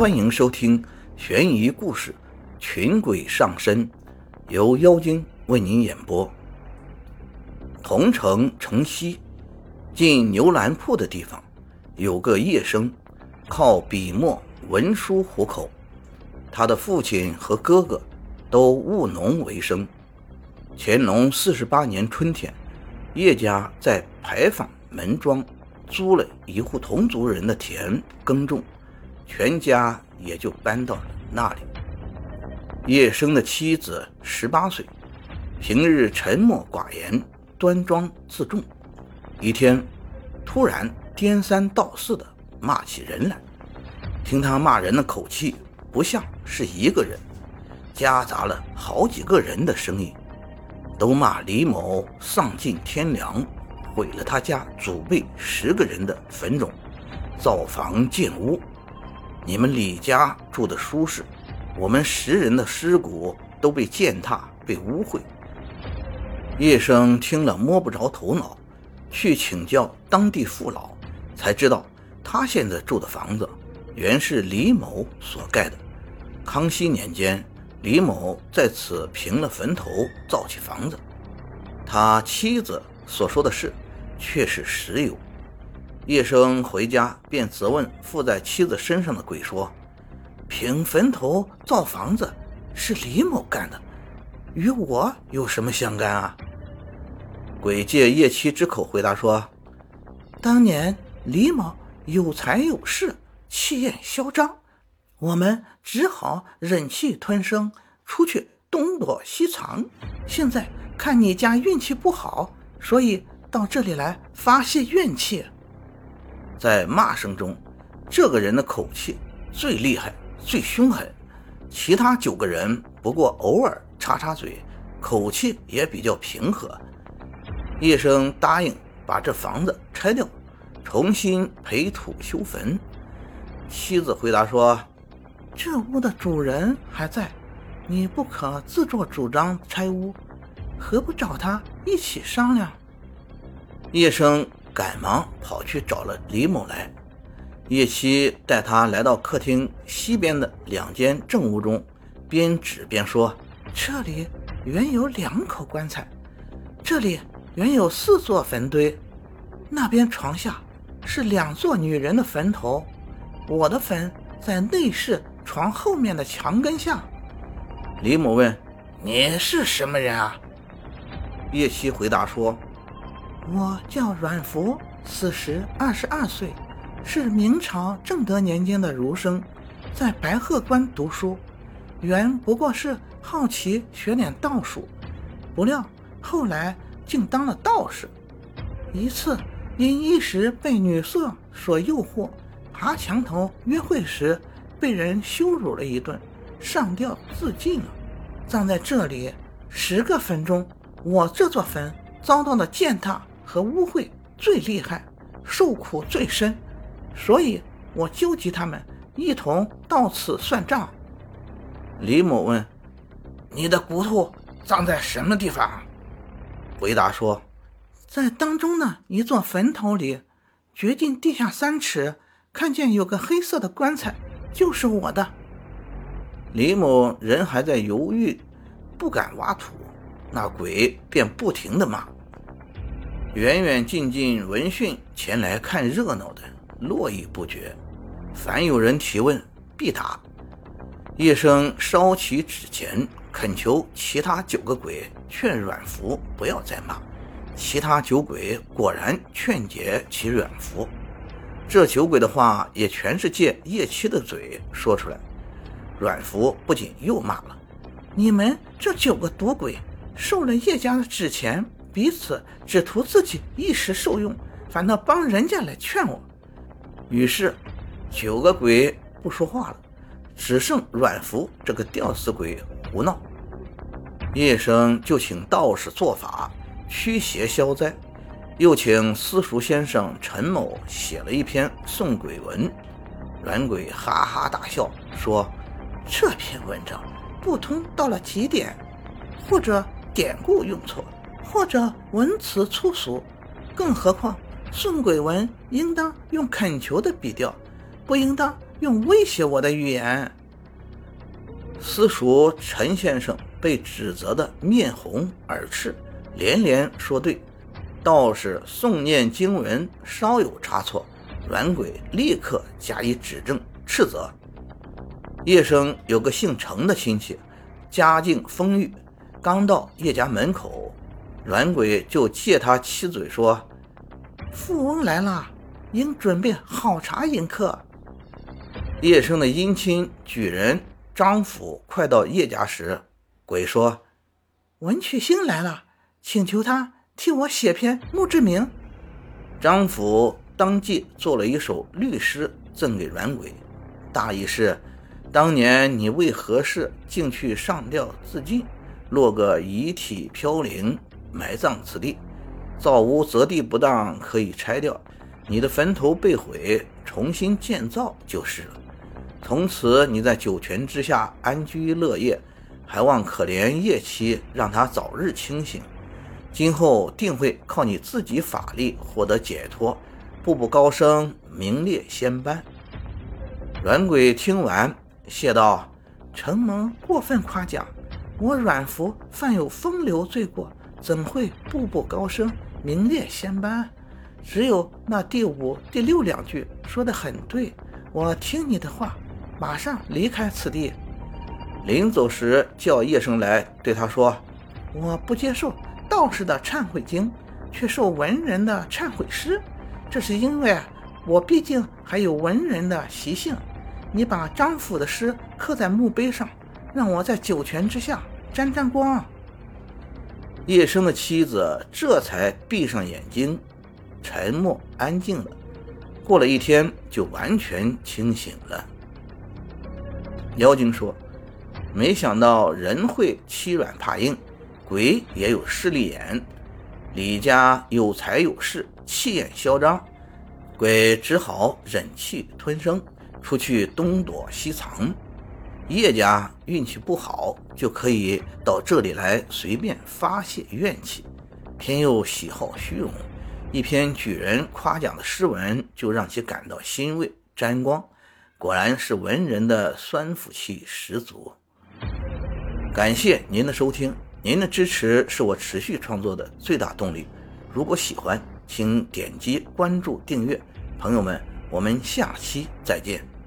欢迎收听悬疑故事《群鬼上身》，由妖精为您演播。桐城城西，进牛栏铺的地方，有个叶生，靠笔墨文书糊口。他的父亲和哥哥都务农为生。乾隆四十八年春天，叶家在牌坊门庄租了一户同族人的田耕种。全家也就搬到了那里。叶生的妻子十八岁，平日沉默寡言，端庄自重。一天，突然颠三倒四的骂起人来。听他骂人的口气，不像是一个人，夹杂了好几个人的声音，都骂李某丧尽天良，毁了他家祖辈十个人的坟冢，造房建屋。你们李家住的舒适，我们十人的尸骨都被践踏、被污秽。叶生听了摸不着头脑，去请教当地父老，才知道他现在住的房子原是李某所盖的。康熙年间，李某在此平了坟头，造起房子。他妻子所说的事，却是实有。叶生回家便责问附在妻子身上的鬼说：“平坟头造房子是李某干的，与我有什么相干啊？”鬼借叶妻之口回答说：“当年李某有财有势，气焰嚣张，我们只好忍气吞声，出去东躲西藏。现在看你家运气不好，所以到这里来发泄怨气。”在骂声中，这个人的口气最厉害、最凶狠。其他九个人不过偶尔插插嘴，口气也比较平和。叶生答应把这房子拆掉，重新培土修坟。妻子回答说：“这屋的主人还在，你不可自作主张拆屋，何不找他一起商量？”叶生。赶忙跑去找了李某来，叶七带他来到客厅西边的两间正屋中，边指边说：“这里原有两口棺材，这里原有四座坟堆，那边床下是两座女人的坟头，我的坟在内室床后面的墙根下。”李某问：“你是什么人啊？”叶七回答说。我叫阮福，此时二十二岁，是明朝正德年间的儒生，在白鹤关读书。原不过是好奇学点道术，不料后来竟当了道士。一次因一时被女色所诱惑，爬墙头约会时被人羞辱了一顿，上吊自尽了，葬在这里。十个坟中，我这座坟遭到了践踏。和污秽最厉害，受苦最深，所以我纠集他们一同到此算账。李某问：“你的骨头葬在什么地方？”回答说：“在当中的一座坟头里，掘进地下三尺，看见有个黑色的棺材，就是我的。”李某人还在犹豫，不敢挖土，那鬼便不停地骂。远远近近闻讯前来看热闹的络绎不绝，凡有人提问，必答。叶生烧起纸钱，恳求其他九个鬼劝阮福不要再骂。其他九鬼果然劝解其阮福。这九鬼的话也全是借叶七的嘴说出来。阮福不仅又骂了：“你们这九个赌鬼，受了叶家的纸钱。”彼此只图自己一时受用，反倒帮人家来劝我。于是，九个鬼不说话了，只剩阮福这个吊死鬼胡闹。叶生就请道士做法驱邪消灾，又请私塾先生陈某写了一篇送鬼文。阮鬼哈哈大笑说：“这篇文章不通到了极点，或者典故用错。”或者文辞粗俗，更何况送鬼文应当用恳求的笔调，不应当用威胁我的语言。私塾陈先生被指责的面红耳赤，连连说对。道士诵念经文稍有差错，阮鬼立刻加以指正斥责。叶生有个姓程的亲戚，家境丰裕，刚到叶家门口，阮鬼就借他七嘴说：“富翁来了。”应准备好茶迎客。叶生的姻亲举人张府快到叶家时，鬼说：“文曲星来了，请求他替我写篇墓志铭。”张府当即做了一首律诗赠给阮鬼，大意是：当年你为何事竟去上吊自尽，落个遗体飘零，埋葬此地，造屋择地不当，可以拆掉。你的坟头被毁，重新建造就是了。从此你在九泉之下安居乐业，还望可怜叶妻，让他早日清醒。今后定会靠你自己法力获得解脱，步步高升，名列仙班。阮鬼听完，谢道：“承蒙过分夸奖，我阮福犯有风流罪过，怎会步步高升，名列仙班？”只有那第五、第六两句说的很对，我听你的话，马上离开此地。临走时叫叶生来，对他说：“我不接受道士的忏悔经，却受文人的忏悔诗，这是因为我毕竟还有文人的习性。你把张府的诗刻在墓碑上，让我在九泉之下沾沾光。”叶生的妻子这才闭上眼睛。沉默安静了，过了一天就完全清醒了。妖精说：“没想到人会欺软怕硬，鬼也有势利眼。李家有财有势，气焰嚣张，鬼只好忍气吞声，出去东躲西藏。叶家运气不好，就可以到这里来随便发泄怨气，偏又喜好虚荣。”一篇举人夸奖的诗文，就让其感到欣慰沾光。果然是文人的酸腐气十足。感谢您的收听，您的支持是我持续创作的最大动力。如果喜欢，请点击关注订阅。朋友们，我们下期再见。